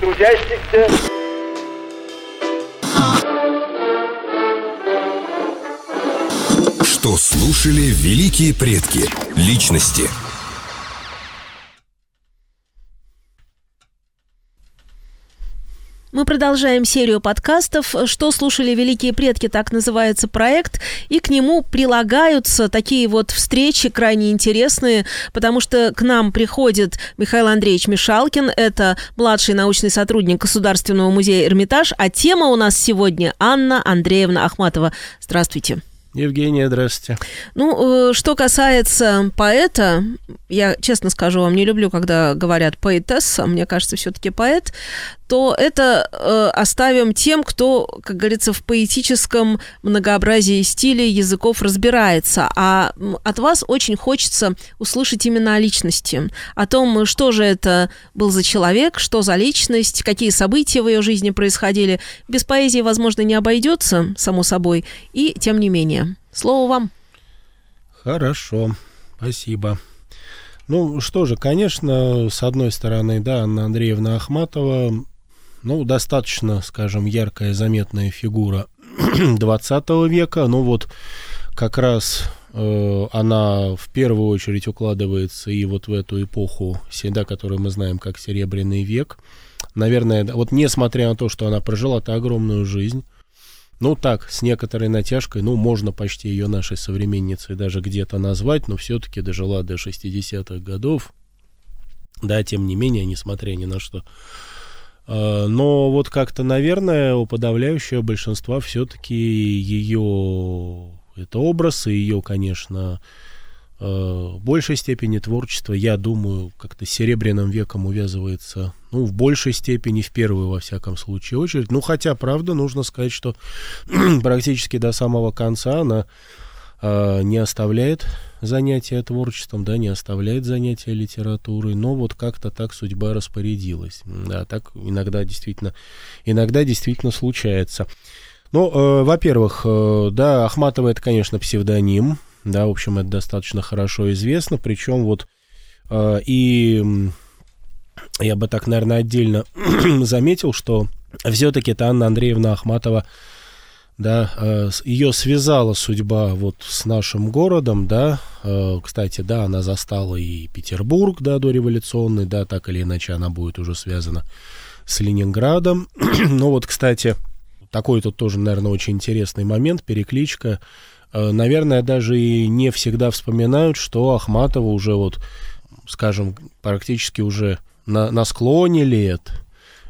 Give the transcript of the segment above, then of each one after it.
трудящихся. Что слушали великие предки? Личности – Мы продолжаем серию подкастов «Что слушали великие предки», так называется проект, и к нему прилагаются такие вот встречи крайне интересные, потому что к нам приходит Михаил Андреевич Мишалкин, это младший научный сотрудник Государственного музея «Эрмитаж», а тема у нас сегодня Анна Андреевна Ахматова. Здравствуйте. Евгения, здравствуйте. Ну, э, что касается поэта, я честно скажу вам, не люблю, когда говорят поэтесса, мне кажется, все-таки поэт, то это э, оставим тем, кто, как говорится, в поэтическом многообразии стилей языков разбирается. А от вас очень хочется услышать именно о личности, о том, что же это был за человек, что за личность, какие события в ее жизни происходили. Без поэзии, возможно, не обойдется, само собой, и тем не менее. Слово вам. Хорошо, спасибо. Ну что же, конечно, с одной стороны, да, Анна Андреевна Ахматова, ну, достаточно, скажем, яркая, заметная фигура 20 века, ну вот как раз э, она в первую очередь укладывается и вот в эту эпоху, всегда, которую мы знаем как Серебряный век. Наверное, вот несмотря на то, что она прожила-то огромную жизнь, ну так, с некоторой натяжкой, ну, можно почти ее нашей современницей даже где-то назвать, но все-таки дожила до 60-х годов. Да, тем не менее, несмотря ни на что. А, но вот как-то, наверное, у подавляющего большинства все-таки ее это образ, и ее, конечно, а, в большей степени творчество, я думаю, как-то Серебряным веком увязывается, ну, в большей степени, в первую, во всяком случае, очередь. Ну, хотя, правда, нужно сказать, что практически до самого конца она э, не оставляет занятия творчеством, да, не оставляет занятия литературой, но вот как-то так судьба распорядилась. Да, так иногда действительно, иногда действительно случается. Ну, э, во-первых, э, да, Ахматова это, конечно, псевдоним, да, в общем, это достаточно хорошо известно, причем вот э, и я бы так, наверное, отдельно заметил, что все-таки это Анна Андреевна Ахматова да, э, ее связала судьба вот с нашим городом, да, э, кстати, да, она застала и Петербург, да, дореволюционный, да, так или иначе она будет уже связана с Ленинградом. ну вот, кстати, такой тут тоже, наверное, очень интересный момент, перекличка. Э, наверное, даже и не всегда вспоминают, что Ахматова уже вот, скажем, практически уже на, на склоне лет,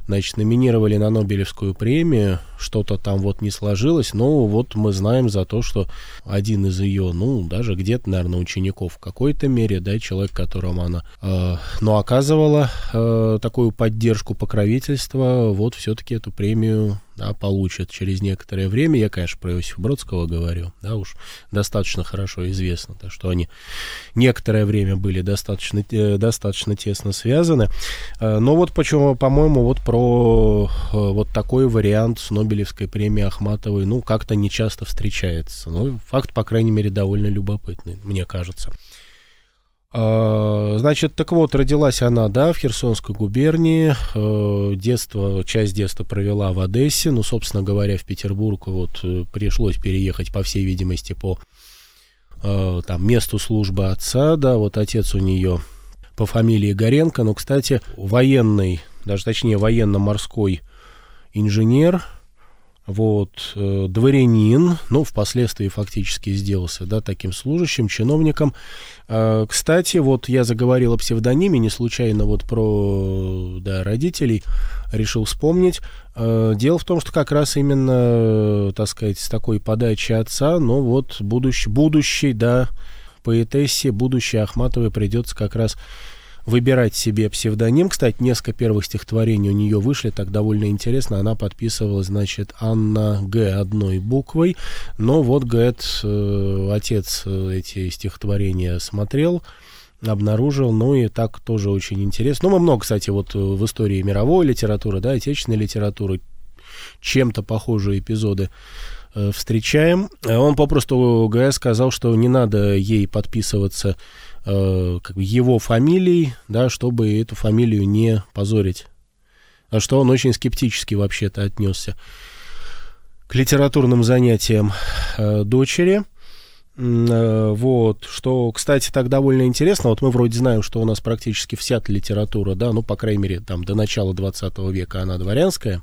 значит, номинировали на Нобелевскую премию, что-то там вот не сложилось, но вот мы знаем за то, что один из ее, ну, даже где-то, наверное, учеников в какой-то мере, да, человек, которому она, э, ну, оказывала э, такую поддержку, покровительство, вот все-таки эту премию да, получат через некоторое время. Я, конечно, про Иосифа Бродского говорю, да, уж достаточно хорошо известно, то, что они некоторое время были достаточно, э, достаточно тесно связаны. Э, но вот почему, по-моему, вот про э, вот такой вариант с Нобелевской премией Ахматовой, ну, как-то не часто встречается. Ну, факт, по крайней мере, довольно любопытный, мне кажется. А, значит, так вот, родилась она, да, в Херсонской губернии. Э, детство, часть детства провела в Одессе. Ну, собственно говоря, в Петербург вот э, пришлось переехать, по всей видимости, по э, там, месту службы отца. Да, вот отец у нее по фамилии Горенко. Но, кстати, военный, даже точнее, военно-морской инженер – вот, э, дворянин, ну, впоследствии фактически сделался, да, таким служащим, чиновником. Э, кстати, вот я заговорил о псевдониме, не случайно вот про, да, родителей решил вспомнить. Э, дело в том, что как раз именно, так сказать, с такой подачи отца, ну, вот, будущий, будущий, да, поэтессе, будущей Ахматовой придется как раз выбирать себе псевдоним. Кстати, несколько первых стихотворений у нее вышли, так довольно интересно. Она подписывалась, значит, Анна Г. одной буквой. Но вот, говорит, э, отец э, эти стихотворения смотрел, обнаружил, ну и так тоже очень интересно. Ну, мы много, кстати, вот в истории мировой литературы, да, отечественной литературы, чем-то похожие эпизоды э, встречаем. Он попросту ГС сказал, что не надо ей подписываться э, как бы его фамилией, да, чтобы эту фамилию не позорить. а что он очень скептически вообще-то отнесся к литературным занятиям э, дочери. Э, вот, что, кстати, так довольно интересно. Вот мы вроде знаем, что у нас практически вся литература, да, ну, по крайней мере, там до начала 20 века она дворянская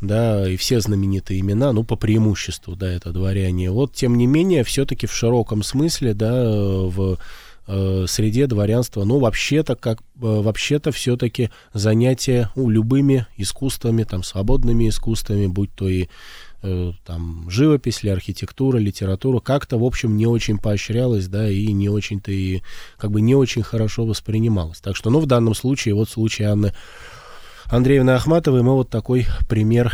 да, и все знаменитые имена, ну, по преимуществу, да, это дворяне. Вот, тем не менее, все-таки в широком смысле, да, в э, среде дворянства, ну, вообще-то, как, э, вообще-то все-таки занятия, ну, любыми искусствами, там, свободными искусствами, будь то и Э, там, живопись или архитектура, литература, как-то, в общем, не очень поощрялась, да, и не очень-то и, как бы, не очень хорошо воспринималась. Так что, ну, в данном случае, вот в случае Анны Андреевны Ахматовой мы вот такой пример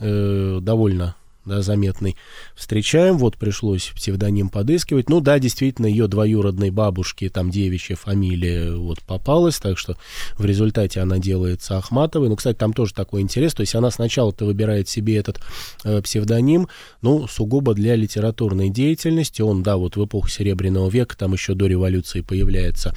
э, довольно да, заметный, встречаем. Вот пришлось псевдоним подыскивать. Ну да, действительно, ее двоюродной бабушке, там девичья фамилия вот попалась, так что в результате она делается Ахматовой. Ну, кстати, там тоже такой интерес. То есть она сначала-то выбирает себе этот э, псевдоним, ну, сугубо для литературной деятельности. Он, да, вот в эпоху Серебряного века, там еще до революции появляется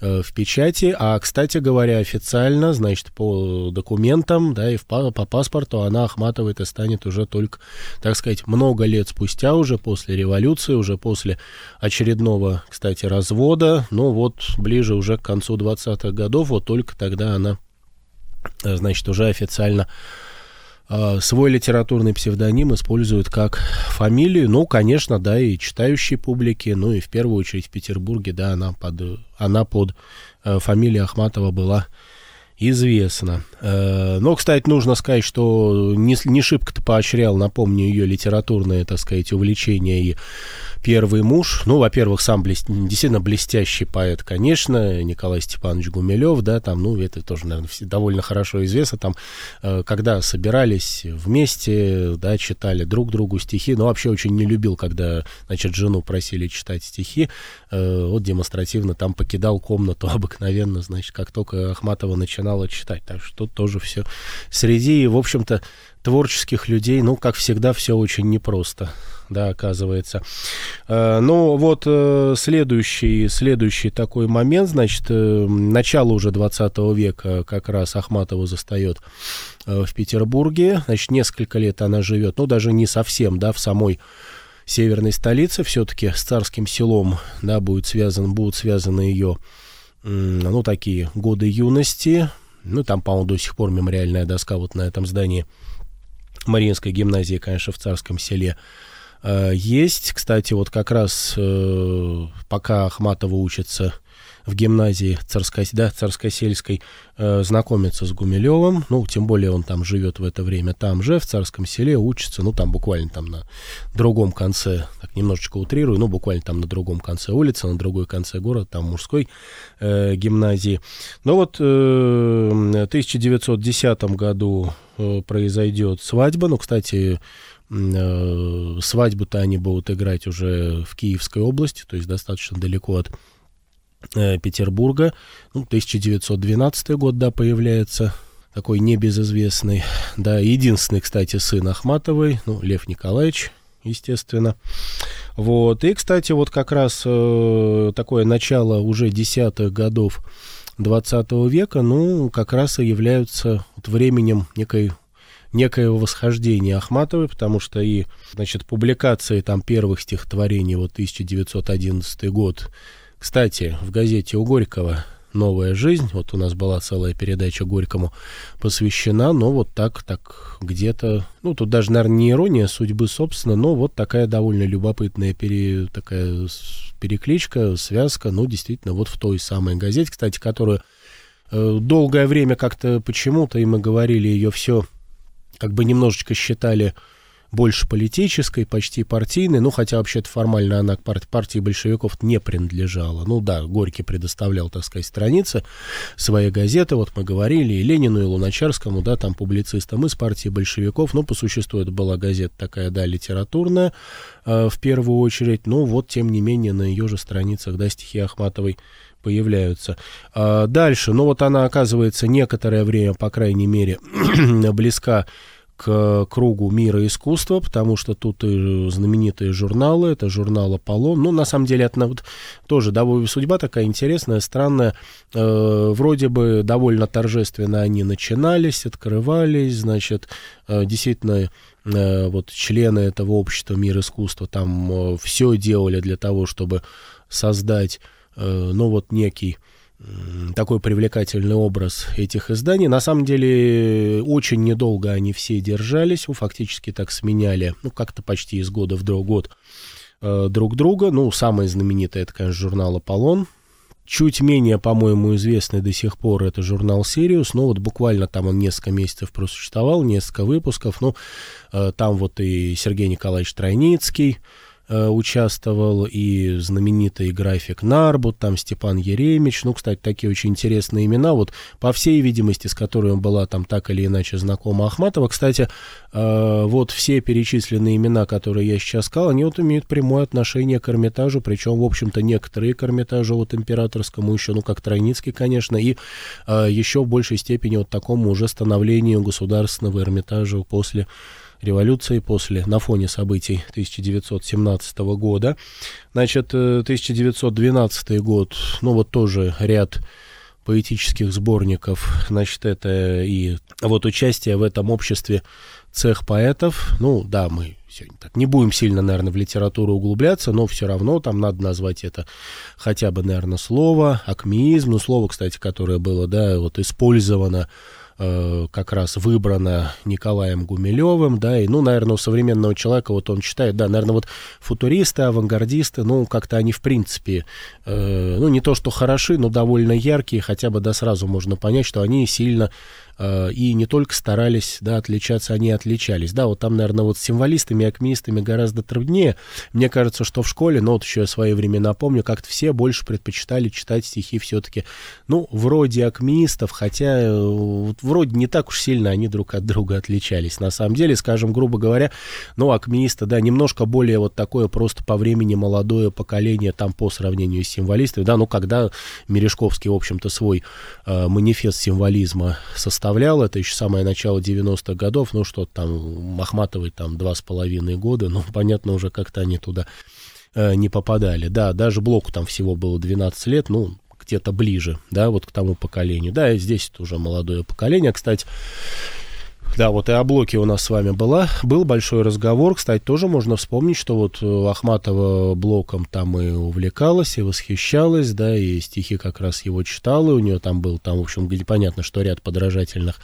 э, в печати. А, кстати говоря, официально, значит, по документам, да, и в, по, по паспорту она Ахматовой-то станет уже только так сказать, много лет спустя, уже после революции, уже после очередного, кстати, развода, ну вот ближе уже к концу 20-х годов, вот только тогда она, э, значит, уже официально э, свой литературный псевдоним использует как фамилию, ну, конечно, да, и читающей публике, ну, и в первую очередь в Петербурге, да, она под, она под э, фамилией Ахматова была известно. Э, но, кстати, нужно сказать, что не, не шибко-то поощрял, напомню, ее литературное, так сказать, увлечение и первый муж. Ну, во-первых, сам блест... действительно блестящий поэт, конечно, Николай Степанович Гумилев, да, там, ну, это тоже, наверное, довольно хорошо известно, там, э, когда собирались вместе, да, читали друг другу стихи, но вообще очень не любил, когда, значит, жену просили читать стихи, э, вот демонстративно там покидал комнату обыкновенно, значит, как только Ахматова начинала читать, так что тоже все среди, в общем-то, творческих людей, ну, как всегда, все очень непросто, да, оказывается. Э, ну, вот э, следующий, следующий такой момент, значит, э, начало уже 20 века как раз Ахматова застает в Петербурге, значит, несколько лет она живет, ну, даже не совсем, да, в самой северной столице, все-таки с царским селом, да, будет связан, будут связаны ее, ну, такие годы юности, ну, там, по-моему, до сих пор мемориальная доска вот на этом здании Мариинской гимназии, конечно, в Царском селе есть. Кстати, вот как раз э, пока Ахматова учится в гимназии царской, да, царскосельской э, знакомится с Гумилевым, ну, тем более он там живет в это время там же, в царском селе, учится, ну, там буквально там на другом конце, так немножечко утрирую, ну, буквально там на другом конце улицы, на другой конце города, там мужской э, гимназии. Но вот э, в 1910 году э, произойдет свадьба, ну, кстати, э, свадьбу-то они будут играть уже в Киевской области, то есть достаточно далеко от Э, Петербурга. Ну, 1912 год, да, появляется такой небезызвестный, да, единственный, кстати, сын Ахматовой, ну, Лев Николаевич, естественно. Вот, и, кстати, вот как раз э, такое начало уже десятых годов 20 века, ну, как раз и являются вот временем некой некоего восхождения Ахматовой, потому что и, значит, публикации там первых стихотворений, вот 1911 год, кстати, в газете у Горького «Новая жизнь», вот у нас была целая передача Горькому посвящена, но вот так, так где-то, ну, тут даже, наверное, не ирония судьбы, собственно, но вот такая довольно любопытная пере, такая перекличка, связка, ну, действительно, вот в той самой газете, кстати, которую э, долгое время как-то почему-то, и мы говорили, ее все как бы немножечко считали больше политической, почти партийной, ну, хотя вообще-то формально она к партии большевиков не принадлежала. Ну да, Горький предоставлял, так сказать, страницы своей газеты, вот мы говорили и Ленину, и Луначарскому, да, там публицистам из партии большевиков, ну, по существу это была газета такая, да, литературная э, в первую очередь, но вот, тем не менее, на ее же страницах, да, стихи Ахматовой появляются. А дальше, ну вот она оказывается некоторое время, по крайней мере, близка к кругу мира искусства, потому что тут и знаменитые журналы, это журнал «Аполлон». Ну, на самом деле, это вот, тоже довольно судьба такая интересная, странная. Э, вроде бы довольно торжественно они начинались, открывались, значит, э, действительно, э, вот члены этого общества «Мир искусства» там э, все делали для того, чтобы создать, ну, вот некий такой привлекательный образ этих изданий. На самом деле, очень недолго они все держались, ну, фактически так сменяли, ну, как-то почти из года в год э, друг друга. Ну, самое знаменитое, это, конечно, журнал «Аполлон», Чуть менее, по-моему, известный до сих пор это журнал «Сириус», но вот буквально там он несколько месяцев просуществовал, несколько выпусков, ну, э, там вот и Сергей Николаевич Тройницкий, Э, участвовал, и знаменитый график Нарбут, там Степан Еремич, ну, кстати, такие очень интересные имена, вот, по всей видимости, с которыми была там так или иначе знакома Ахматова. Кстати, э, вот все перечисленные имена, которые я сейчас сказал, они вот имеют прямое отношение к Эрмитажу, причем, в общем-то, некоторые к Эрмитажу, вот императорскому еще, ну, как Тройницкий, конечно, и э, еще в большей степени вот такому уже становлению государственного Эрмитажа после революции, после, на фоне событий 1917 года. Значит, 1912 э, год, ну вот тоже ряд поэтических сборников, значит, это и вот участие в этом обществе цех поэтов, ну да, мы сегодня так не будем сильно, наверное, в литературу углубляться, но все равно там надо назвать это хотя бы, наверное, слово, акмеизм, ну, слово, кстати, которое было, да, вот использовано Э, как раз выбрана Николаем Гумилевым, да, и, ну, наверное, у современного человека вот он читает, да, наверное, вот футуристы, авангардисты, ну, как-то они, в принципе, э, ну, не то что хороши, но довольно яркие, хотя бы, да, сразу можно понять, что они сильно и не только старались, да, отличаться, они отличались. Да, вот там, наверное, вот с символистами и акмеистами гораздо труднее. Мне кажется, что в школе, ну, вот еще я свои времена помню, как-то все больше предпочитали читать стихи все-таки, ну, вроде акмеистов, хотя э, вот, вроде не так уж сильно они друг от друга отличались. На самом деле, скажем, грубо говоря, ну, акмеисты, да, немножко более вот такое просто по времени молодое поколение там по сравнению с символистами, да, ну, когда Мережковский, в общем-то, свой э, манифест символизма составил оставлял, это еще самое начало 90-х годов, ну что там, Махматовой там два с половиной года, ну понятно уже как-то они туда э, не попадали. Да, даже Блоку там всего было 12 лет, ну где-то ближе, да, вот к тому поколению. Да, и здесь это уже молодое поколение, кстати. Да, вот и о блоке у нас с вами была, был большой разговор. Кстати, тоже можно вспомнить, что вот э, Ахматова блоком там и увлекалась, и восхищалась, да, и стихи как раз его читала, у нее там был, там, в общем, понятно, что ряд подражательных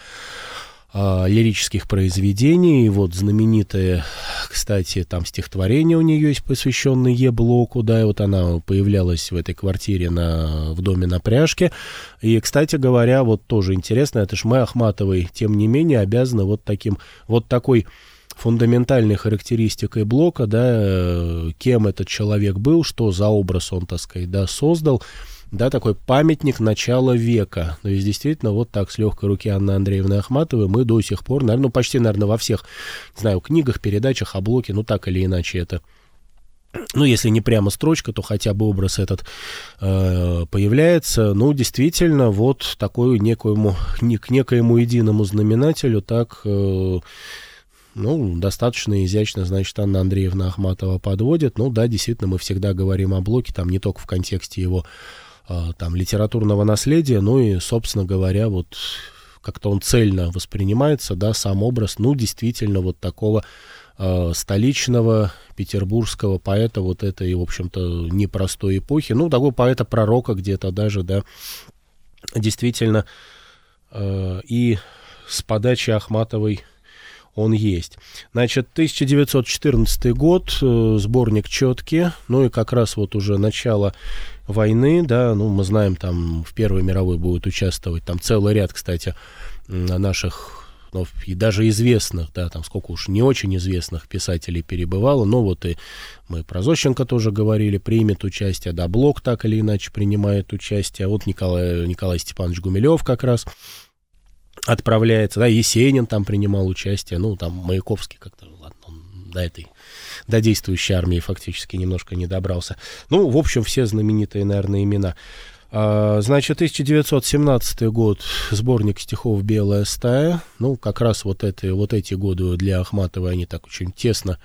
а, лирических произведений. И вот знаменитое, кстати, там стихотворение у нее есть, посвященное Е-блоку, да, и вот она появлялась в этой квартире на, в доме на пряжке. И, кстати говоря, вот тоже интересно, это ж мы Ахматовой, тем не менее, обязаны вот таким, вот такой фундаментальной характеристикой блока, да, кем этот человек был, что за образ он, так сказать, да, создал, да, такой памятник начала века. То есть, действительно, вот так с легкой руки Анны Андреевны Ахматовой мы до сих пор, наверное, ну, почти, наверное, во всех, не знаю, книгах, передачах, облоке, ну, так или иначе это ну, если не прямо строчка, то хотя бы образ этот э, появляется. Ну, действительно, вот такой некоему, не, к некоему единому знаменателю так, э, ну, достаточно изящно, значит, Анна Андреевна Ахматова подводит. Ну, да, действительно, мы всегда говорим о блоке, там не только в контексте его там, литературного наследия, ну и, собственно говоря, вот как-то он цельно воспринимается, да, сам образ, ну, действительно, вот такого э, столичного петербургского поэта вот этой, в общем-то, непростой эпохи, ну, такого поэта-пророка где-то даже, да, действительно, э, и с подачи Ахматовой он есть. Значит, 1914 год, э, сборник «Четки», ну и как раз вот уже начало войны, да, ну, мы знаем, там в Первой мировой будет участвовать, там целый ряд, кстати, наших, ну, и даже известных, да, там сколько уж не очень известных писателей перебывало, но вот и мы про Зощенко тоже говорили, примет участие, да, Блок так или иначе принимает участие, вот Николай, Николай Степанович Гумилев как раз отправляется, да, Есенин там принимал участие, ну, там Маяковский как-то, ладно, он до этой, до действующей армии фактически немножко не добрался. Ну, в общем, все знаменитые, наверное, имена. А, значит, 1917 год, сборник стихов «Белая стая». Ну, как раз вот, это, вот эти годы для Ахматовой, они так очень тесно,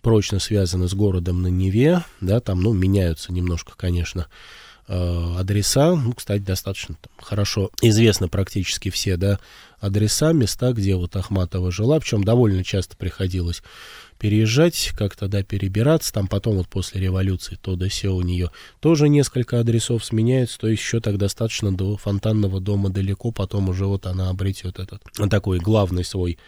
прочно связаны с городом на Неве, да, там, ну, меняются немножко, конечно, адреса, ну, кстати, достаточно там, хорошо известны практически все, да, адреса, места, где вот Ахматова жила, причем довольно часто приходилось переезжать, как-то, да, перебираться, там потом вот после революции то да сё у нее тоже несколько адресов сменяется, то есть еще так достаточно до фонтанного дома далеко, потом уже вот она обретет этот такой главный свой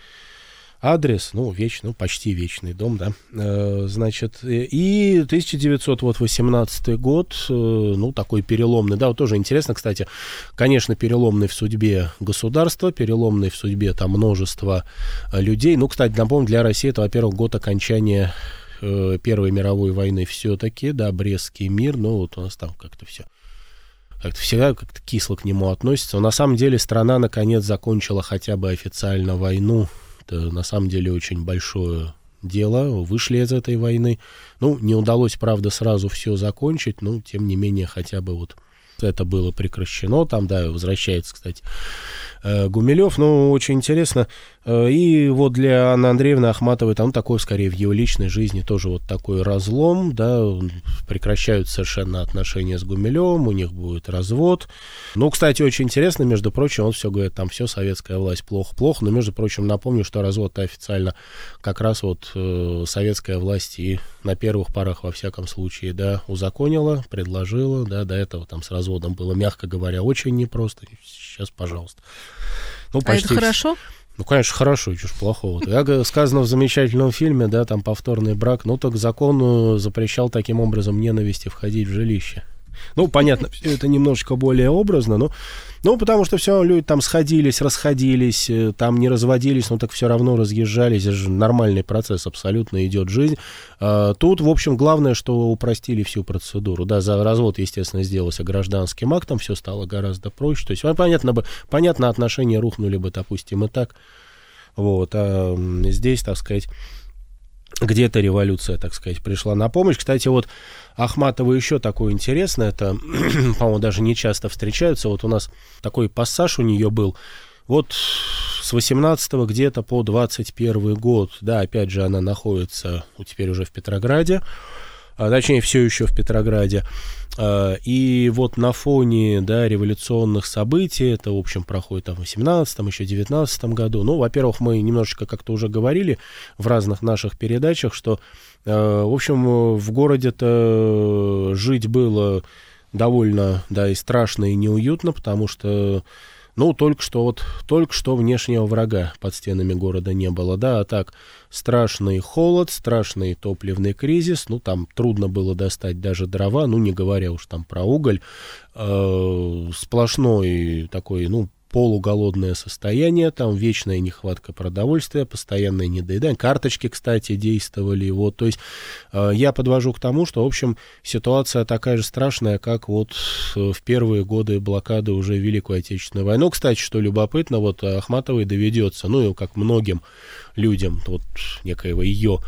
адрес, ну, вечный, ну, почти вечный дом, да, э, значит, и 1918 год, э, ну, такой переломный, да, вот тоже интересно, кстати, конечно, переломный в судьбе государства, переломный в судьбе там множества э, людей, ну, кстати, напомню, для России это, во-первых, год окончания э, Первой мировой войны все-таки, да, Брестский мир, ну, вот у нас там как-то все как-то всегда как-то кисло к нему относится. Но на самом деле страна наконец закончила хотя бы официально войну это на самом деле очень большое дело, вышли из этой войны. Ну, не удалось, правда, сразу все закончить, но, тем не менее, хотя бы вот это было прекращено. Там, да, возвращается, кстати, Гумилев. Ну, очень интересно. Э, и вот для Анны Андреевны Ахматовой там такой, скорее, в ее личной жизни тоже вот такой разлом, да, прекращают совершенно отношения с Гумилевым, у них будет развод. Ну, кстати, очень интересно, между прочим, он все говорит, там все, советская власть плохо-плохо, но, между прочим, напомню, что развод-то официально как раз вот э, советская власть и на первых порах, во всяком случае, да, узаконила, предложила, да, до этого там с разводом было, мягко говоря, очень непросто. Сейчас, пожалуйста. Ну, почти... А это хорошо? Ну, конечно, хорошо, чушь плохого. Как сказано в замечательном фильме, да, там повторный брак, ну, так закон запрещал таким образом ненависти входить в жилище. Ну, понятно, это немножечко более образно, но ну, потому что все люди там сходились, расходились, э, там не разводились, но так все равно разъезжались. Это же нормальный процесс, абсолютно идет жизнь. А, тут, в общем, главное, что упростили всю процедуру. Да, за развод, естественно, сделался гражданским актом, все стало гораздо проще. То есть, понятно бы, понятно, отношения рухнули бы, допустим, и так. Вот, а здесь, так сказать, где-то революция, так сказать, пришла на помощь. Кстати, вот Ахматова еще такое интересное, это, по-моему, даже не часто встречаются. Вот у нас такой пассаж у нее был. Вот с 18 где-то по 21 год, да, опять же, она находится теперь уже в Петрограде, а, точнее, все еще в Петрограде. А, и вот на фоне да, революционных событий, это, в общем, проходит там, в 18 еще 19 году. Ну, во-первых, мы немножечко как-то уже говорили в разных наших передачах, что, а, в общем, в городе-то жить было довольно, да, и страшно, и неуютно, потому что ну, только что вот, только что внешнего врага под стенами города не было, да, а так страшный холод, страшный топливный кризис, ну, там трудно было достать даже дрова, ну, не говоря уж там про уголь, э, сплошной такой, ну, полуголодное состояние, там вечная нехватка продовольствия, постоянное недоедание. Карточки, кстати, действовали. Вот, то есть э, я подвожу к тому, что, в общем, ситуация такая же страшная, как вот э, в первые годы блокады уже Великой Отечественной войны. Ну, кстати, что любопытно, вот Ахматовой доведется, ну, и как многим людям, вот некоего ее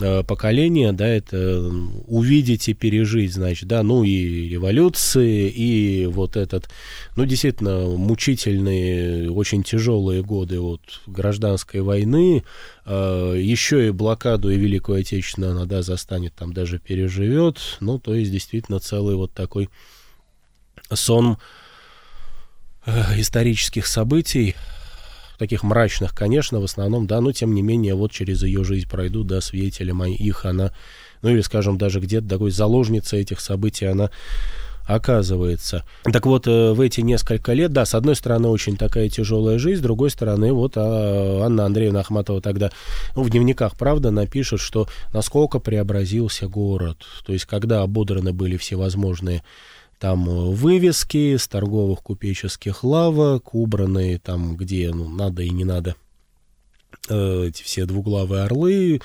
Э, поколения, да, это увидеть и пережить, значит, да, ну и революции, и вот этот, ну, действительно, мучительные, очень тяжелые годы вот гражданской войны, э, еще и блокаду и Великую Отечественную она, да, застанет, там даже переживет, ну, то есть, действительно, целый вот такой сон э, исторических событий, таких мрачных, конечно, в основном, да, но тем не менее вот через ее жизнь пройдут, да, свидетелем их она, ну или, скажем, даже где-то такой заложница этих событий она оказывается. Так вот, э, в эти несколько лет, да, с одной стороны, очень такая тяжелая жизнь, с другой стороны, вот а, Анна Андреевна Ахматова тогда ну, в дневниках, правда, напишет, что насколько преобразился город. То есть, когда ободраны были всевозможные там э, вывески с торговых купеческих лавок, убранные там, где ну, надо и не надо э, эти все двуглавые орлы.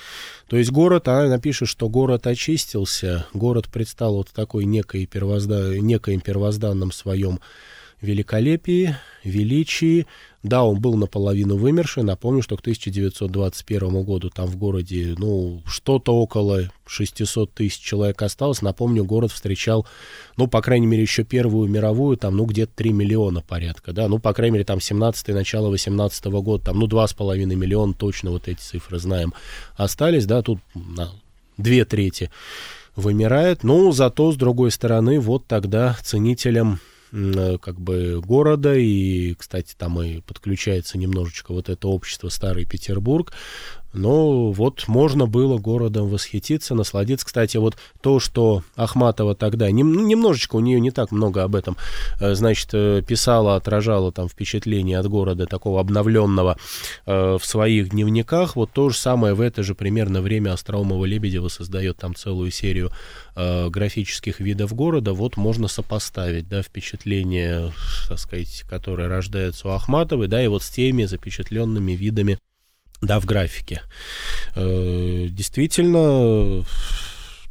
То есть город, она напишет, что город очистился, город предстал вот такой некой первозда... некоем первозданном своем великолепии, величии. Да, он был наполовину вымерший. Напомню, что к 1921 году там в городе, ну, что-то около 600 тысяч человек осталось. Напомню, город встречал, ну, по крайней мере, еще Первую мировую, там, ну, где-то 3 миллиона порядка, да. Ну, по крайней мере, там 17-й, начало 18 -го года, там, ну, 2,5 миллиона, точно вот эти цифры знаем, остались, да, тут на две трети вымирает. Но зато, с другой стороны, вот тогда ценителям как бы города, и, кстати, там и подключается немножечко вот это общество Старый Петербург, но вот можно было городом восхититься, насладиться. Кстати, вот то, что Ахматова тогда, нем, ну, немножечко, у нее не так много об этом, э, значит, э, писала, отражала там впечатление от города такого обновленного э, в своих дневниках. Вот то же самое в это же примерно время Остроумова-Лебедева создает там целую серию э, графических видов города. Вот можно сопоставить, да, впечатление, так сказать, которое рождается у Ахматовой, да, и вот с теми запечатленными видами да, в графике. Э, действительно,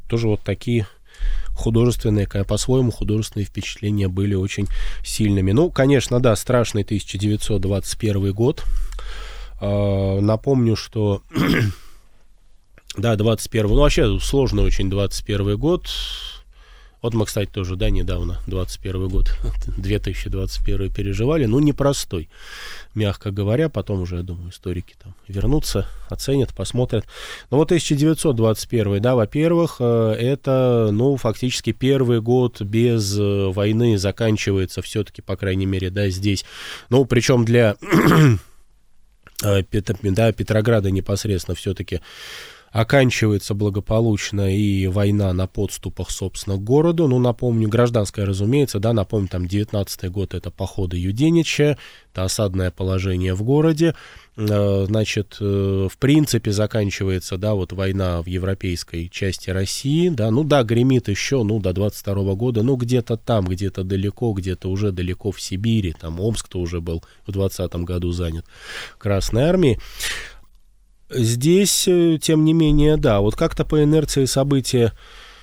тоже вот такие художественные, по-своему художественные впечатления были очень сильными. Ну, конечно, да, страшный 1921 год. Э, напомню, что да, 21 ну вообще сложный очень 21 год. Вот мы, кстати, тоже, да, недавно, 21 год, 2021 переживали, ну, непростой, мягко говоря, потом уже, я думаю, историки там вернутся, оценят, посмотрят. Но вот 1921, да, во-первых, э, это, ну, фактически первый год без э, войны заканчивается все-таки, по крайней мере, да, здесь. Ну, причем для э, да, Петрограда непосредственно все-таки оканчивается благополучно и война на подступах, собственно, к городу. Ну, напомню, гражданская, разумеется, да, напомню, там 19 год это походы Юденича, это осадное положение в городе. Э, значит, э, в принципе, заканчивается, да, вот война в европейской части России, да, ну да, гремит еще, ну, до 22 года, ну, где-то там, где-то далеко, где-то уже далеко в Сибири, там Омск-то уже был в 20 году занят Красной Армией. Здесь, э, тем не менее, да, вот как-то по инерции события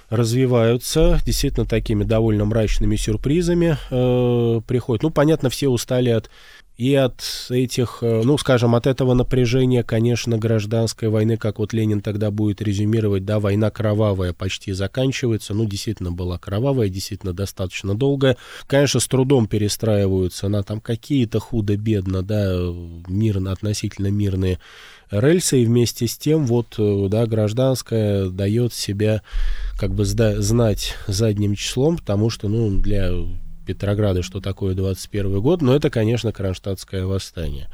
развиваются, действительно такими довольно мрачными сюрпризами э, приходят. Ну, понятно, все устали от и от этих, э, ну, скажем, от этого напряжения, конечно, гражданской войны, как вот Ленин тогда будет резюмировать, да, война кровавая почти заканчивается, ну, действительно была кровавая, действительно достаточно долгая. Конечно, с трудом перестраиваются на там какие-то худо-бедно, да, мирно, относительно мирные рельсы, и вместе с тем вот, э, да, гражданская дает себя как бы знать задним числом, потому что, ну, для Петрограда, что такое 21 год, но это, конечно, Кронштадтское восстание.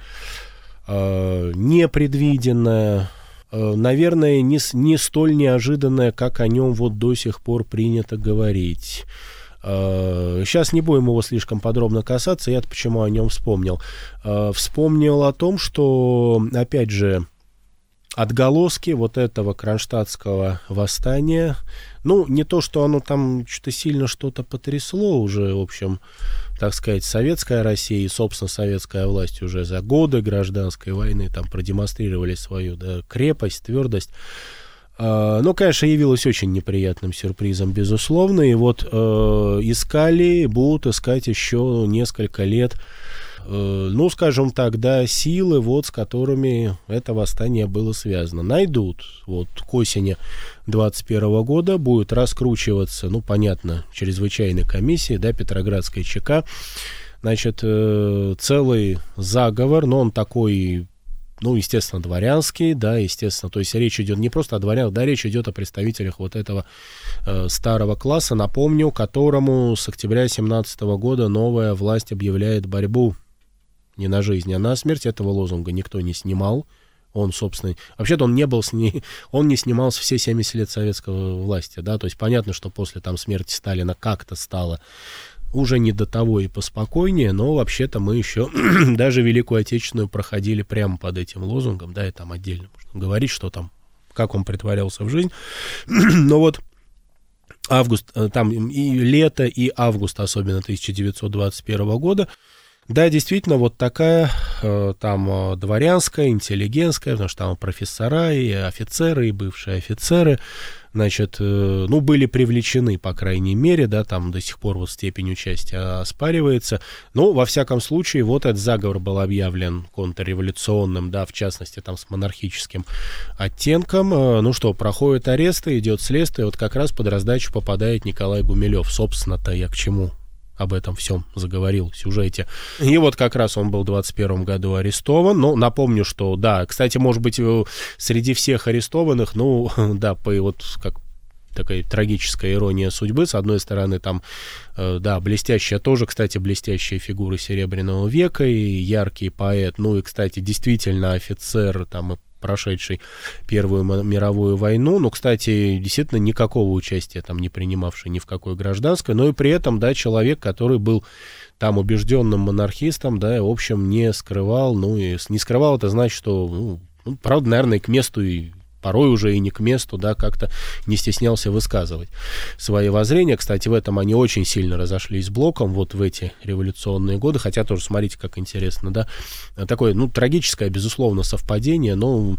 А, непредвиденное, а, наверное, не, не столь неожиданное, как о нем вот до сих пор принято говорить. Сейчас а, не будем его слишком подробно касаться, я почему о нем вспомнил. Вспомнил о том, что, опять же, отголоски вот этого кронштадтского восстания. Ну, не то, что оно там что-то сильно что-то потрясло уже, в общем, так сказать, советская Россия и, собственно, советская власть уже за годы гражданской войны там продемонстрировали свою да, крепость, твердость. Uh, ну, конечно, явилось очень неприятным сюрпризом, безусловно. И вот uh, искали, будут искать еще несколько лет Э, ну, скажем так, да, силы, вот, с которыми это восстание было связано. Найдут. Вот к осени 21 года будет раскручиваться, ну, понятно, чрезвычайной комиссии, да, Петроградской ЧК, значит, э, целый заговор, но он такой ну, естественно, дворянский, да, естественно, то есть речь идет не просто о дворянах, да, речь идет о представителях вот этого э, старого класса, напомню, которому с октября 17 года новая власть объявляет борьбу не на жизнь, а на смерть этого лозунга никто не снимал. Он, собственно, вообще-то он не был с ней, он не снимался все 70 лет советского власти, да, то есть понятно, что после там смерти Сталина как-то стало уже не до того и поспокойнее, но вообще-то мы еще даже Великую Отечественную проходили прямо под этим лозунгом, да, и там отдельно можно говорить, что там, как он притворялся в жизнь. но вот август, э, там и лето, и август, особенно 1921 года, Да, действительно, вот такая э, там э, дворянская, интеллигентская, потому что там профессора и офицеры, и бывшие офицеры, значит, э, ну, были привлечены, по крайней мере, да, там до сих пор вот степень участия оспаривается. Но, во всяком случае, вот этот заговор был объявлен контрреволюционным, да, в частности, там с монархическим оттенком. Ну что, проходит аресты, идет следствие, вот как раз под раздачу попадает Николай Гумилев. Собственно-то я к чему об этом всем заговорил в сюжете. И вот как раз он был в 21 году арестован. Ну, напомню, что, да, кстати, может быть, э, среди всех арестованных, ну, да, по вот как такая трагическая ирония судьбы. С одной стороны, там, э, да, блестящая тоже, кстати, блестящая фигура Серебряного века и яркий поэт. Ну и, кстати, действительно офицер там и прошедший Первую мировую войну, но, кстати, действительно никакого участия там не принимавший ни в какой гражданской, но и при этом, да, человек, который был там убежденным монархистом, да, в общем, не скрывал, ну и не скрывал, это значит, что, ну, ну правда, наверное, к месту и порой уже и не к месту, да, как-то не стеснялся высказывать свои воззрения. Кстати, в этом они очень сильно разошлись с Блоком вот в эти революционные годы, хотя тоже смотрите, как интересно, да, такое, ну, трагическое, безусловно, совпадение, но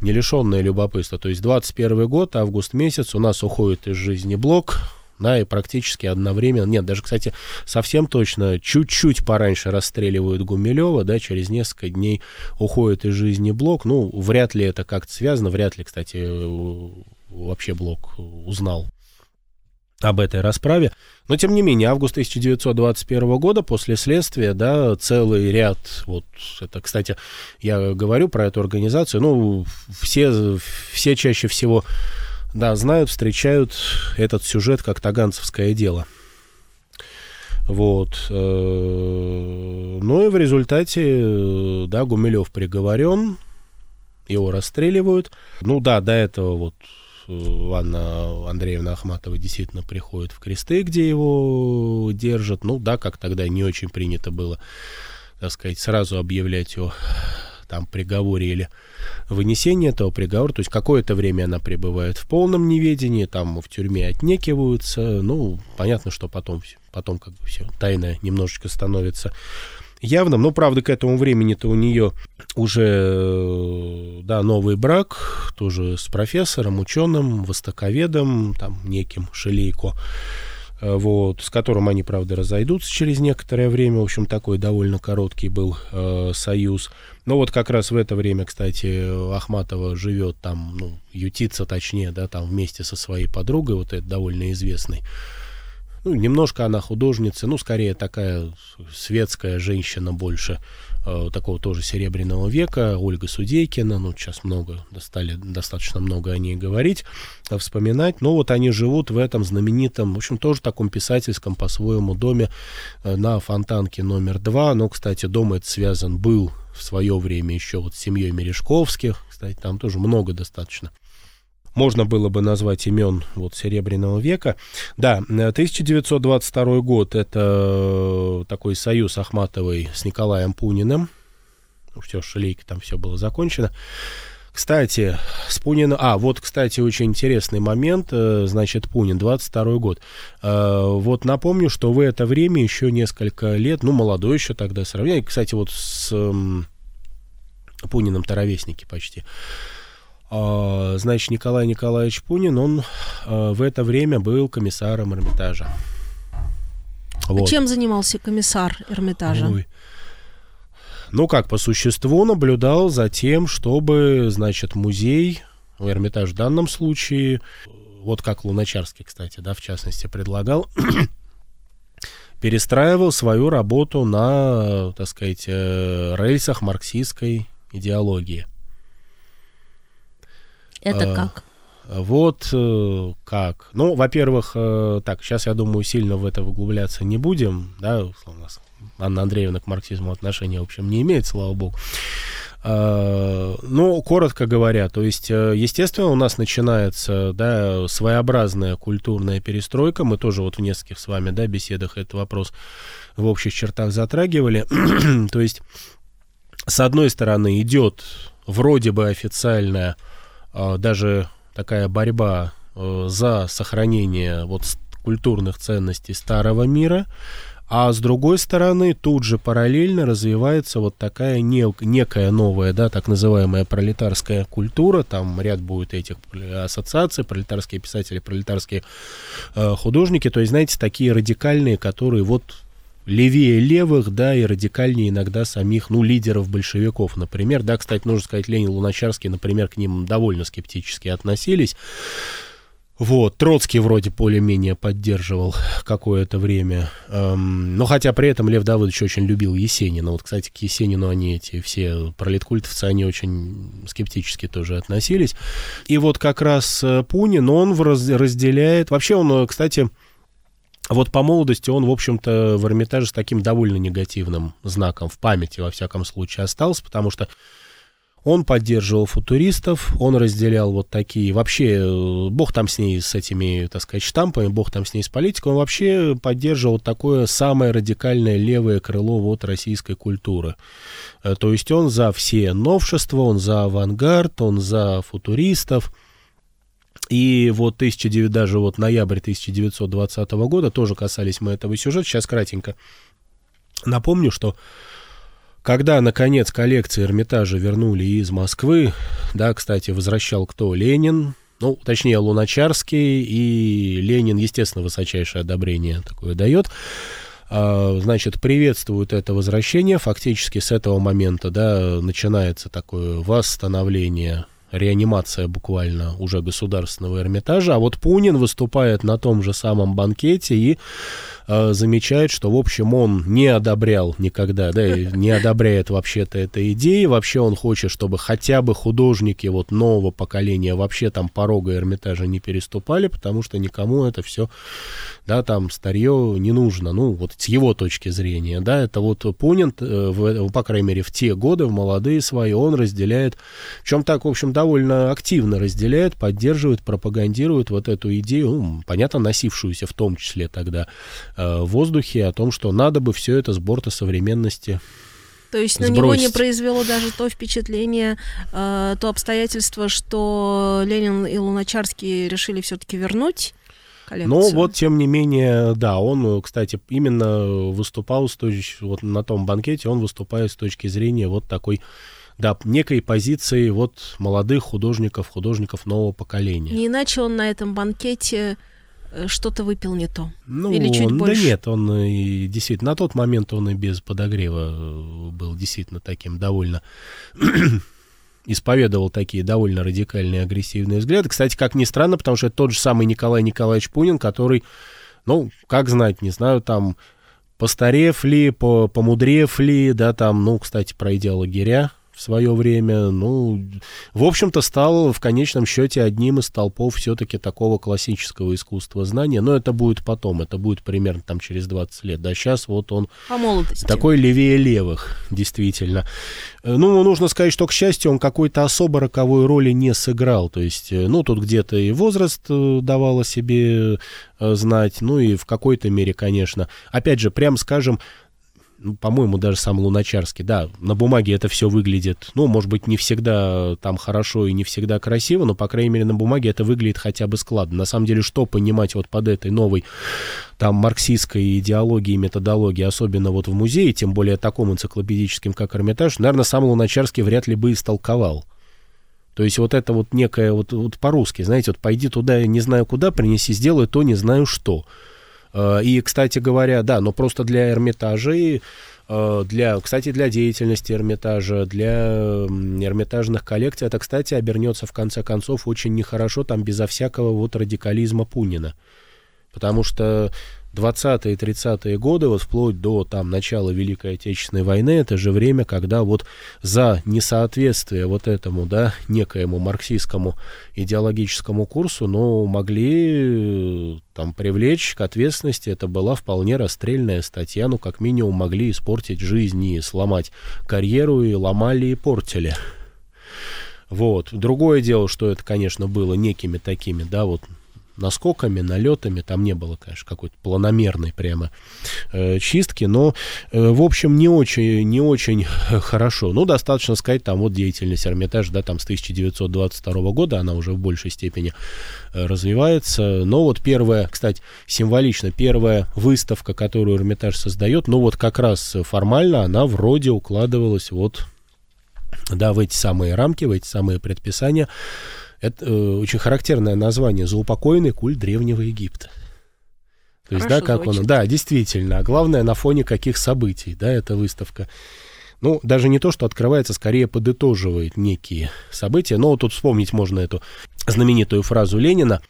не лишенное любопытства. То есть 21 год, август месяц, у нас уходит из жизни Блок, да, и практически одновременно, нет, даже, кстати, совсем точно, чуть-чуть пораньше расстреливают Гумилева, да, через несколько дней уходит из жизни Блок, ну, вряд ли это как-то связано, вряд ли, кстати, вообще Блок узнал об этой расправе. Но, тем не менее, август 1921 года, после следствия, да, целый ряд, вот это, кстати, я говорю про эту организацию, ну, все, все чаще всего да, знают, встречают этот сюжет как таганцевское дело. Вот. Э, ну и в результате, да, Гумилев приговорен, его расстреливают. Ну да, до этого вот э, Анна Андреевна Ахматова действительно приходит в кресты, где его держат. Ну да, как тогда не очень принято было, так сказать, сразу объявлять о там приговоре или вынесении этого приговора. То есть какое-то время она пребывает в полном неведении, там в тюрьме отнекиваются. Ну, понятно, что потом, потом как бы все тайное немножечко становится явным. Но, правда, к этому времени-то у нее уже, да, новый брак, тоже с профессором, ученым, востоковедом, там, неким Шелейко. Э, вот, с которым они, правда, разойдутся через некоторое время. В общем, такой довольно короткий был э, союз. Но вот как раз в это время, кстати, Ахматова живет там, ну, ютится точнее, да, там вместе со своей подругой, вот это довольно известный. Ну, немножко она художница, ну, скорее такая светская женщина больше, такого тоже серебряного века, Ольга Судейкина, ну, сейчас много, стали достаточно много о ней говорить, э, вспоминать, но вот они живут в этом знаменитом, в общем, тоже таком писательском по-своему доме э, на Фонтанке номер два, но, кстати, дом этот связан был в свое время еще вот с семьей Мережковских, кстати, там тоже много достаточно можно было бы назвать имен вот Серебряного века. Да, 1922 год — это такой союз Ахматовой с Николаем Пуниным. Ну, все, шалейка, там все было закончено. Кстати, с Пуниным... А, вот, кстати, очень интересный момент. Э, значит, Пунин, 22 год. Э, вот напомню, что в это время еще несколько лет, ну, молодой еще тогда сравнение. Кстати, вот с Пуниным-то ровесники почти. А, значит, Николай Николаевич Пунин, он а, в это время был комиссаром Эрмитажа. Вот. Чем занимался комиссар Эрмитажа? Ой. Ну как, по существу наблюдал за тем, чтобы, значит, музей, Эрмитаж в данном случае, вот как Луначарский, кстати, да, в частности, предлагал, перестраивал свою работу на, так сказать, э, рельсах марксистской идеологии. Это а, как? Вот э, как. Ну, во-первых, э, так, сейчас, я думаю, сильно в это углубляться не будем, да, у нас Анна Андреевна к марксизму отношения, в общем, не имеет, слава богу. Uh, ну, коротко говоря, то есть, естественно, у нас начинается, да, своеобразная культурная перестройка. Мы тоже вот в нескольких с вами, да, беседах этот вопрос в общих чертах затрагивали. то есть, с одной стороны, идет вроде бы официальная а, даже такая борьба э, за сохранение вот культурных ценностей старого мира, А с другой стороны, тут же параллельно развивается вот такая не, некая новая, да, так называемая пролетарская культура. Там ряд будет этих ассоциаций, пролетарские писатели, пролетарские э, художники. То есть, знаете, такие радикальные, которые вот левее левых, да, и радикальнее иногда самих, ну, лидеров большевиков, например. Да, кстати, нужно сказать, Ленин Луначарский, например, к ним довольно скептически относились. Вот, Троцкий вроде более-менее поддерживал какое-то время. Эм, но хотя при этом Лев Давыдович очень любил Есенина. Вот, кстати, к Есенину они эти все пролеткультовцы, они очень скептически тоже относились. И вот как раз э, Пунин, он разделяет... Вообще он, э, кстати, вот по молодости он, в общем-то, в Эрмитаже с таким довольно негативным знаком в памяти, во всяком случае, остался, потому что он поддерживал футуристов, он разделял вот такие, вообще, э, бог там с ней, с этими, так сказать, штампами, бог там с ней с политикой, он вообще поддерживал такое самое радикальное левое крыло вот российской культуры. Э, то есть он за все новшества, он за авангард, он за футуристов. И вот 19, даже вот ноябрь 1920 года тоже касались мы этого сюжета. Сейчас кратенько напомню, что когда, наконец, коллекции Эрмитажа вернули из Москвы, да, кстати, возвращал кто? Ленин, ну, точнее, Луначарский, и Ленин, естественно, высочайшее одобрение такое дает, а, значит, приветствуют это возвращение. Фактически с этого момента, да, начинается такое восстановление реанимация буквально уже государственного Эрмитажа. А вот Пунин выступает на том же самом банкете и э, замечает, что, в общем, он не одобрял никогда, да, не одобряет вообще-то этой идеи. Вообще он хочет, чтобы хотя бы художники вот нового поколения вообще там порога Эрмитажа не переступали, потому что никому это все, да, там старье не нужно. Ну, вот с его точки зрения, да, это вот Пунин, э, по крайней мере, в те годы, в молодые свои, он разделяет, в чем так, в общем, довольно активно разделяет, поддерживает, пропагандирует вот эту идею, ну, понятно, носившуюся в том числе тогда в воздухе о том, что надо бы все это с борта современности то есть на него не произвело даже то впечатление, э, то обстоятельство, что Ленин и Луначарский решили все-таки вернуть коллекцию. Но вот, тем не менее, да, он, кстати, именно выступал с точки, вот на том банкете, он выступает с точки зрения вот такой, да, некой позиции вот молодых художников, художников нового поколения. Не иначе он на этом банкете Э, что-то выпил не то? Ну, Или чуть он, больше? Да нет, он и действительно, на тот момент он и без подогрева э, был действительно таким довольно исповедовал такие довольно радикальные агрессивные взгляды. Кстати, как ни странно, потому что это тот же самый Николай Николаевич Пунин, который, ну, как знать, не знаю, там, постарев ли, по помудрев ли, да, там, ну, кстати, пройдя лагеря, в свое время, ну, в общем-то, стал в конечном счете одним из толпов все-таки такого классического искусства знания, но это будет потом, это будет примерно там через 20 лет, да, сейчас вот он По молодости. такой левее левых, действительно. Э, ну, нужно сказать, что, к счастью, он какой-то особо роковой роли не сыграл, то есть, э, ну, тут где-то и возраст э, давал о себе знать, ну, и в какой-то мере, конечно, опять же, прям скажем, ну, по-моему, даже сам Луначарский, да, на бумаге это все выглядит, ну, может быть, не всегда там хорошо и не всегда красиво, но, по крайней мере, на бумаге это выглядит хотя бы складно. На самом деле, что понимать вот под этой новой там марксистской идеологией, методологией, особенно вот в музее, тем более таком энциклопедическим, как Эрмитаж, наверное, сам Луначарский вряд ли бы истолковал. То есть вот это вот некое, вот, вот по-русски, знаете, вот пойди туда, не знаю куда, принеси, сделай то, не знаю что. Э, и, кстати говоря, да, но просто для Эрмитажей, э, для, кстати, для деятельности Эрмитажа, для эрмитажных коллекций, это, кстати, обернется в конце концов очень нехорошо, там безо всякого вот радикализма Пунина. Потому что 20-е, 30-е годы, вот вплоть до там начала Великой Отечественной войны, это же время, когда вот за несоответствие вот этому, да, некоему марксистскому идеологическому курсу, ну, могли там привлечь к ответственности, это была вполне расстрельная статья, ну, как минимум могли испортить жизнь и сломать карьеру, и ломали, и портили. Вот. Другое дело, что это, конечно, было некими такими, да, вот наскоками, налетами. Там не было, конечно, какой-то планомерной прямо э, чистки, но, э, в общем, не очень, не очень хорошо. Ну, достаточно сказать, там вот деятельность Эрмитажа, да, там с 1922 года она уже в большей степени э, развивается. Но вот первая, кстати, символично, первая выставка, которую Эрмитаж создает, ну вот как раз формально она вроде укладывалась вот да, в эти самые рамки, в эти самые предписания. Это э, очень характерное название «Заупокойный культ Древнего Египта». То есть, Хорошо да, как звучит. он, да, действительно. А главное, на фоне каких событий, да, эта выставка. Ну, даже не то, что открывается, скорее подытоживает некие события. Но вот тут вспомнить можно эту знаменитую фразу Ленина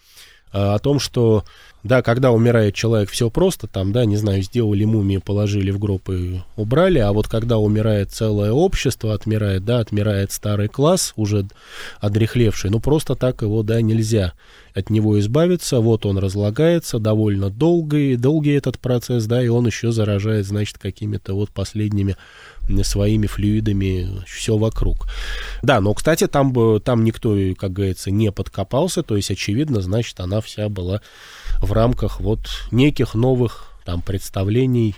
э, о том, что да, когда умирает человек, все просто, там, да, не знаю, сделали мумии, положили в гроб и убрали, а вот когда умирает целое общество, отмирает, да, отмирает старый класс, уже одрехлевший, ну просто так его, да, нельзя от него избавиться, вот он разлагается довольно долгий, долгий этот процесс, да, и он еще заражает, значит, какими-то вот последними своими флюидами все вокруг. Да, но, кстати, там, там никто, как говорится, не подкопался, то есть, очевидно, значит, она вся была в рамках вот неких новых там представлений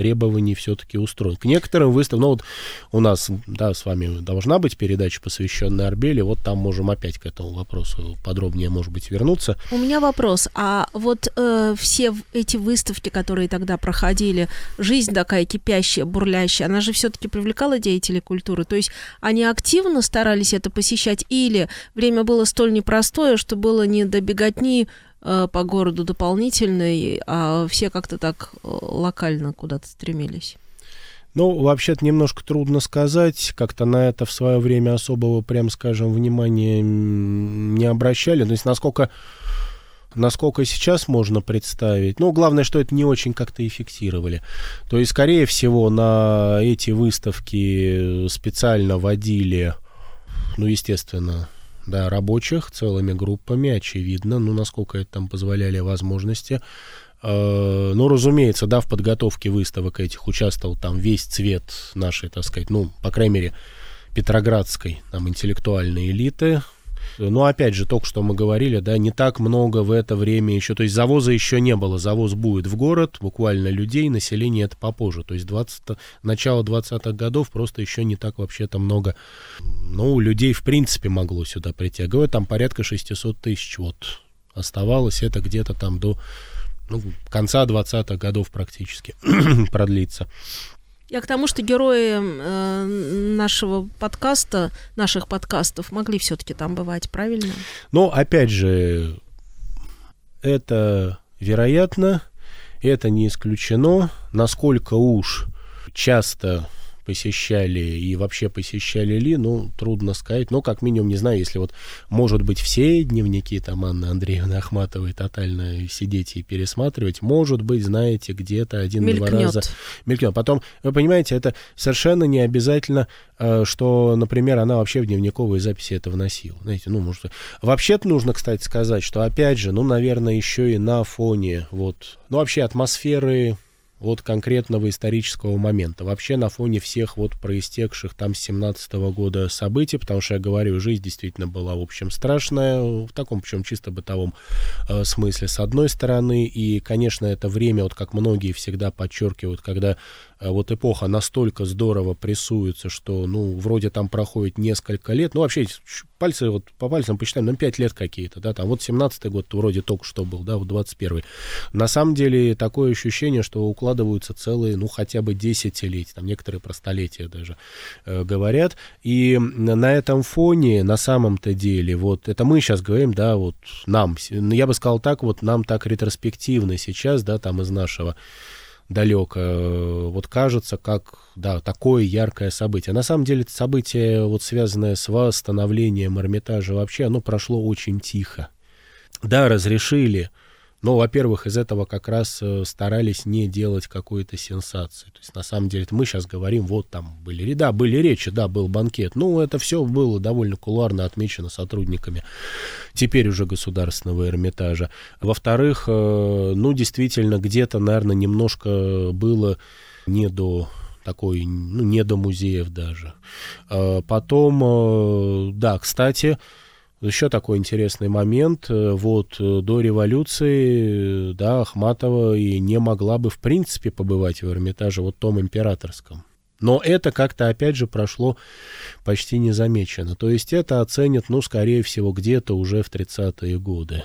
требований все-таки устроен. К некоторым выставкам, ну вот у нас, да, с вами должна быть передача, посвященная Арбеле, вот там можем опять к этому вопросу подробнее, может быть, вернуться. У меня вопрос, а вот э, все эти выставки, которые тогда проходили, жизнь такая кипящая, бурлящая, она же все-таки привлекала деятелей культуры, то есть они активно старались это посещать, или время было столь непростое, что было не до беготни по городу дополнительный, а все как-то так э, локально куда-то стремились? Ну, вообще-то немножко трудно сказать. Как-то на это в свое время особого, прям скажем, внимания не обращали. То есть насколько, насколько сейчас можно представить. Ну, главное, что это не очень как-то и фиксировали. То есть, скорее всего, на эти выставки специально водили, ну, естественно, да, рабочих целыми группами, очевидно, ну, насколько это там позволяли возможности. Э, ну, разумеется, да, в подготовке выставок этих участвовал там весь цвет нашей, так сказать, ну, по крайней мере, петроградской там интеллектуальной элиты, но опять же, только что мы говорили, да, не так много в это время еще, то есть завоза еще не было, завоз будет в город, буквально людей, население это попозже, то есть 20, начало 20-х годов просто еще не так вообще-то много, ну, людей в принципе могло сюда прийти, я говорю, там порядка 600 тысяч вот оставалось, это где-то там до ну, конца 20-х годов практически продлится. Я к тому, что герои э, нашего подкаста, наших подкастов могли все-таки там бывать, правильно? Но опять же, это вероятно, это не исключено. Насколько уж часто посещали и вообще посещали ли, ну, трудно сказать. Но, как минимум, не знаю, если вот, может быть, все дневники там Анны Андреевны Ахматовой тотально сидеть и пересматривать, может быть, знаете, где-то один-два раза мелькнет. Потом, вы понимаете, это совершенно не обязательно, э, что, например, она вообще в дневниковые записи это вносила. Знаете, ну, может... Вообще-то нужно, кстати, сказать, что, опять же, ну, наверное, еще и на фоне вот, ну, вообще атмосферы вот конкретного исторического момента. Вообще на фоне всех вот проистекших там с 17 -го года событий, потому что я говорю, жизнь действительно была, в общем, страшная, в таком, причем чисто бытовом э, смысле, с одной стороны, и, конечно, это время, вот как многие всегда подчеркивают, когда вот эпоха настолько здорово прессуется, что, ну, вроде там проходит несколько лет, ну, вообще пальцы, вот по пальцам посчитаем, ну, 5 лет какие-то, да, там. Вот 17-й год вроде только что был, да, вот 21-й. На самом деле такое ощущение, что укладываются целые, ну, хотя бы десятилетия, там некоторые про столетия даже э, говорят, и на этом фоне, на самом-то деле, вот это мы сейчас говорим, да, вот нам, я бы сказал так, вот нам так ретроспективно сейчас, да, там из нашего далеко, э, вот кажется, как, да, такое яркое событие. На самом деле событие, вот связанное с восстановлением Эрмитажа вообще, оно прошло очень тихо. Да, разрешили но, во-первых, из этого как раз э, старались не делать какой-то сенсации. То есть, на самом деле, мы сейчас говорим, вот там были, да, были речи, да, был банкет. Ну, это все было довольно кулуарно отмечено сотрудниками теперь уже государственного Эрмитажа. Во-вторых, э, ну, действительно, где-то, наверное, немножко было не до такой, ну, не до музеев даже. Э, потом, да, кстати, Еще такой интересный момент. Э, вот э, до революции, да, Ахматова и не могла бы в принципе побывать в Эрмитаже, вот том императорском. Но это как-то, опять же, прошло почти незамечено. То есть это оценят, ну, скорее всего, где-то уже в 30-е годы.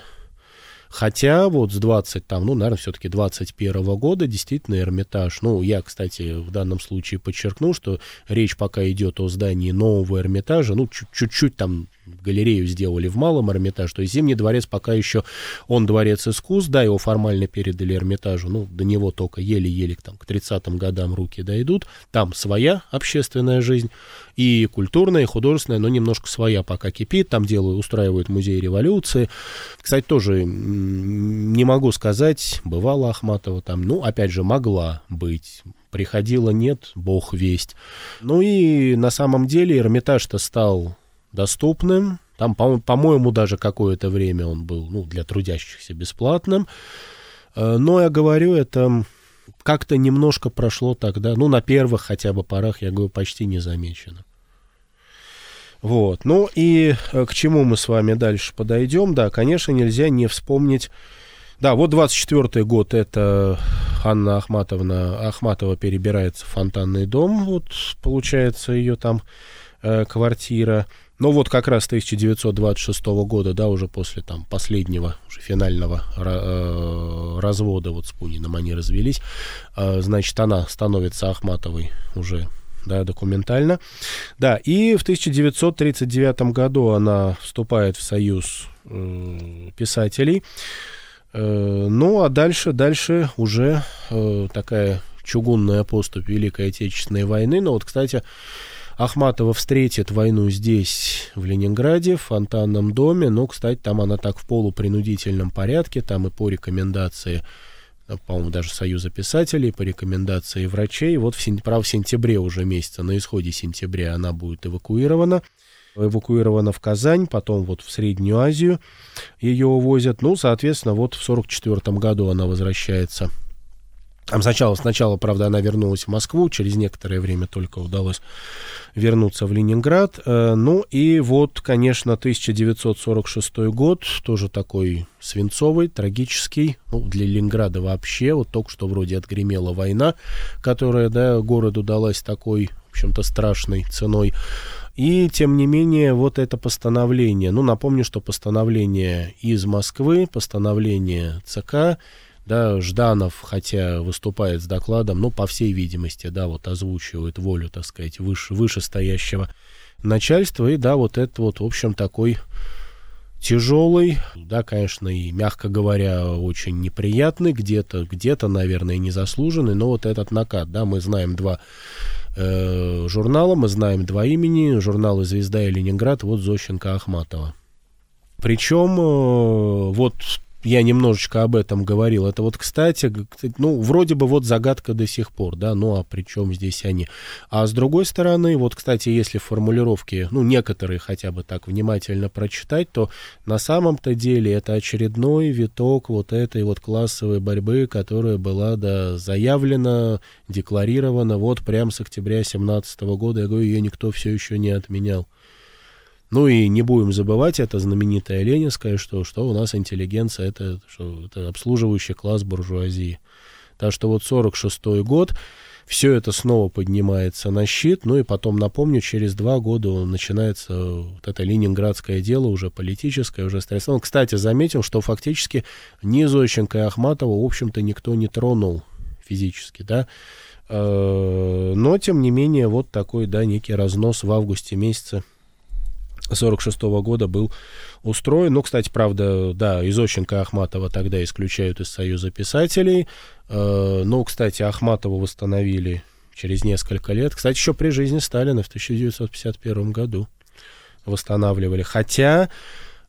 Хотя вот с 20, там, ну, наверное, все-таки 21 года действительно Эрмитаж, ну, я, кстати, в данном случае подчеркну, что речь пока идет о здании нового Эрмитажа, ну, чуть-чуть там галерею сделали в Малом Эрмитаже, то есть Зимний дворец пока еще, он дворец искусств, да, его формально передали Эрмитажу, ну, до него только еле-еле там, к 30-м годам руки дойдут, там своя общественная жизнь, и культурная, и художественная, но немножко своя пока кипит, там делают, устраивают музей революции. Кстати, тоже не могу сказать, бывала Ахматова там, ну, опять же, могла быть, приходила нет, бог весть. Ну и на самом деле Эрмитаж-то стал доступным. Там, по-моему, даже какое-то время он был ну, для трудящихся бесплатным. Э, но я говорю, это как-то немножко прошло тогда, ну, на первых хотя бы порах, я говорю, почти не замечено. Вот. Ну и э, к чему мы с вами дальше подойдем? Да, конечно, нельзя не вспомнить. Да, вот 24 год, это Анна Ахматовна, Ахматова перебирается в фонтанный дом, вот получается ее там э, квартира. Ну вот как раз 1926 года, да, уже после там последнего, уже финального э, развода вот с Пуниным они развелись, э, значит, она становится Ахматовой уже да, документально. Да, и в 1939 году она вступает в союз э, писателей. Э, ну, а дальше, дальше уже э, такая чугунная поступь Великой Отечественной войны. Но вот, кстати, Ахматова встретит войну здесь, в Ленинграде, в фонтанном доме. Но, кстати, там она так в полупринудительном порядке, там и по рекомендации по-моему, даже Союза писателей, по рекомендации врачей. Вот, в, право, в сентябре уже месяца, на исходе сентября она будет эвакуирована. Эвакуирована в Казань, потом вот в Среднюю Азию ее увозят. Ну, соответственно, вот в 1944 году она возвращается сначала, сначала, правда, она вернулась в Москву, через некоторое время только удалось вернуться в Ленинград. Э, ну и вот, конечно, 1946 год, тоже такой свинцовый, трагический, ну, для Ленинграда вообще, вот только что вроде отгремела война, которая, да, городу далась такой, в общем-то, страшной ценой. И, тем не менее, вот это постановление, ну, напомню, что постановление из Москвы, постановление ЦК, да, Жданов, хотя выступает с докладом, но, по всей видимости, да, вот озвучивает волю, так сказать, выше, вышестоящего начальства. И, да, вот это вот, в общем, такой тяжелый, да, конечно, и, мягко говоря, очень неприятный, где-то, где-то, наверное, незаслуженный, но вот этот накат, да, мы знаем два э, журнала, мы знаем два имени, журналы «Звезда» и «Ленинград», вот Зощенко Ахматова. Причем э, вот я немножечко об этом говорил. Это вот, кстати, ну, вроде бы вот загадка до сих пор, да, ну, а при чем здесь они? А с другой стороны, вот, кстати, если формулировки, ну, некоторые хотя бы так внимательно прочитать, то на самом-то деле это очередной виток вот этой вот классовой борьбы, которая была, да, заявлена, декларирована вот прямо с октября 17 года. Я говорю, ее никто все еще не отменял. Ну и не будем забывать, это знаменитая ленинская, что, что у нас интеллигенция это, что, это обслуживающий класс буржуазии. Так что вот 46-й год, все это снова поднимается на щит, ну и потом, напомню, через два года начинается вот это ленинградское дело, уже политическое, уже стрессовое. Кстати, заметил, что фактически ни Зощенко и Ахматова, в общем-то, никто не тронул физически, да, э, но, тем не менее, вот такой, да, некий разнос в августе месяце 46 -го года был устроен. Ну, кстати, правда, да, Изощенко Ахматова тогда исключают из Союза писателей. Э, ну, кстати, Ахматову восстановили через несколько лет. Кстати, еще при жизни Сталина в 1951 году восстанавливали. Хотя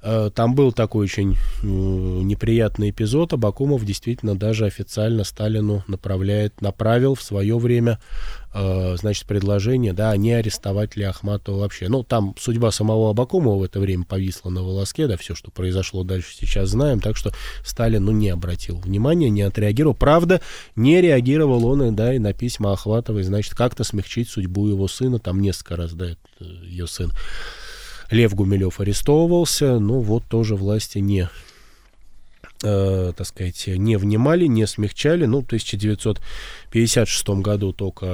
там был такой очень неприятный эпизод. Абакумов действительно даже официально Сталину направляет, направил в свое время, э, значит, предложение, да, не арестовать ли Ахматова вообще. Ну, там судьба самого Абакумова в это время повисла на волоске, да, все, что произошло дальше, сейчас знаем, так что Сталин, ну, не обратил внимания, не отреагировал. Правда, не реагировал он, да, и на письма Ахватовой, значит, как-то смягчить судьбу его сына, там несколько раз, да, ее сын Лев Гумилев арестовывался, ну вот тоже власти не э, так сказать, не внимали, не смягчали. Ну, в 1956 году только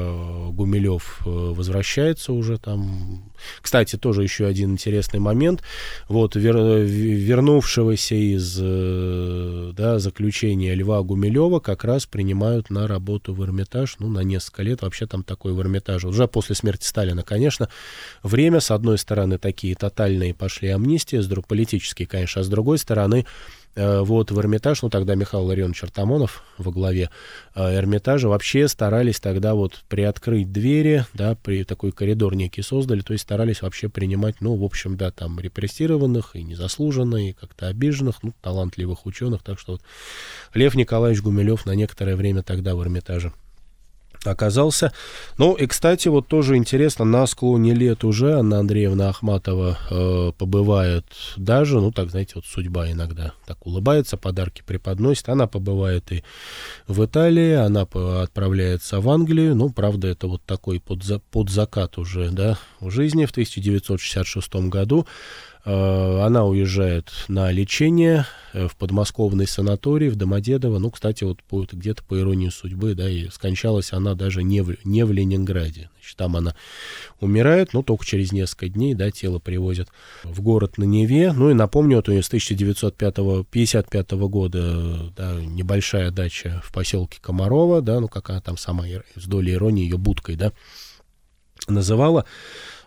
Гумилев э, возвращается уже там. Кстати, тоже еще один интересный момент. Вот вер, вернувшегося из э, да, заключения Льва Гумилева как раз принимают на работу в Эрмитаж, ну, на несколько лет. Вообще там такой в Эрмитаже. Уже после смерти Сталина, конечно, время, с одной стороны, такие тотальные пошли амнистии, с друг, политические, конечно, а с другой стороны, Э, вот в Эрмитаж, ну тогда Михаил Ларионович Артамонов во главе э, Эрмитажа вообще старались тогда вот приоткрыть двери, да, при такой коридор некий создали, то есть старались вообще принимать, ну, в общем, да, там репрессированных и незаслуженно, и как-то обиженных, ну, талантливых ученых, так что вот Лев Николаевич Гумилев на некоторое время тогда в Эрмитаже оказался. Ну и, кстати, вот тоже интересно, на склоне лет уже Анна Андреевна Ахматова э, побывает даже, ну так, знаете, вот судьба иногда так улыбается, подарки преподносит. Она побывает и в Италии, она отправляется в Англию. Ну, правда, это вот такой под, под закат уже, да, в жизни в 1966 году. Э, она уезжает на лечение э, в подмосковный санаторий в Домодедово. Ну, кстати, вот где-то по иронии судьбы, да, и скончалась она даже не в, не в Ленинграде. Значит, там она умирает, но только через несколько дней, да, тело привозят в город на Неве. Ну, и напомню, вот у нее с 1955 года, да, небольшая дача в поселке Комарова, да, ну, как она там сама с долей иронии ее будкой, да, называла.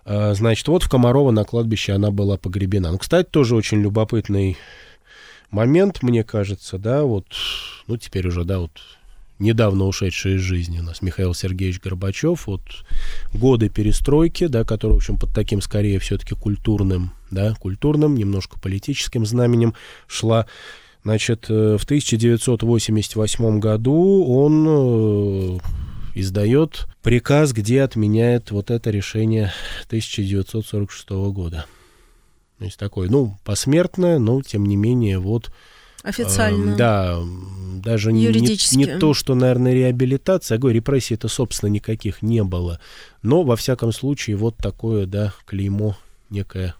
А, значит, вот в Комарово на кладбище она была погребена. Ну, кстати, тоже очень любопытный момент, мне кажется, да, вот, ну, теперь уже, да, вот недавно ушедший из жизни у нас Михаил Сергеевич Горбачев, вот годы перестройки, да, которые, в общем, под таким, скорее, все-таки культурным, да, культурным, немножко политическим знаменем шла. Значит, э, в 1988 году он э, издает приказ, где отменяет вот это решение 1946 года. То есть такое, ну, посмертное, но тем не менее вот... Официально. Э, да, даже не, не, то, что, наверное, реабилитация, я говорю, репрессий это, собственно, никаких не было. Но, во всяком случае, вот такое, да, клеймо некое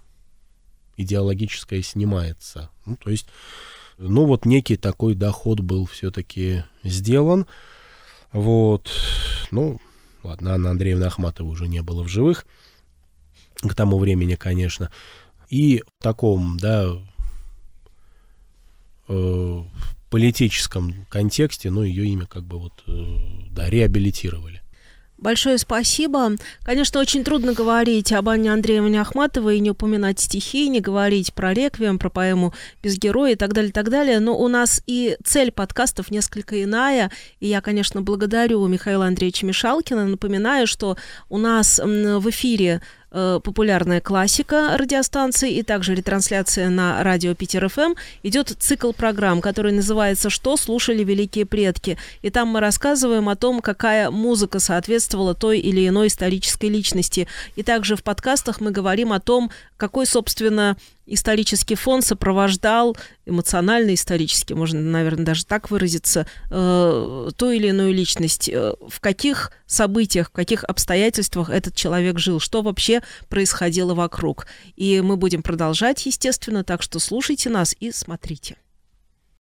идеологическое снимается. Ну, то есть, ну, вот некий такой доход был все-таки сделан. Вот, ну, ладно, Анна Андреевна Ахматова уже не было в живых к тому времени, конечно. И в таком, да, э, политическом контексте, ну, ее имя как бы вот, э, да, реабилитировали. Большое спасибо. Конечно, очень трудно говорить об Анне Андреевне Ахматовой и не упоминать стихи, не говорить про реквием, про поэму «Без героя» и так далее, и так далее. Но у нас и цель подкастов несколько иная. И я, конечно, благодарю Михаила Андреевича Мишалкина. Напоминаю, что у нас в эфире Э, популярная классика радиостанции и также ретрансляция на радио Питер ФМ, идет цикл программ, который называется «Что слушали великие предки?». И там мы рассказываем о том, какая музыка соответствовала той или иной исторической личности. И также в подкастах мы говорим о том, какой, собственно, исторический фон сопровождал эмоционально исторически, можно, наверное, даже так выразиться, э, ту или иную личность, э, в каких событиях, в каких обстоятельствах этот человек жил, что вообще происходило вокруг. И мы будем продолжать, естественно, так что слушайте нас и смотрите.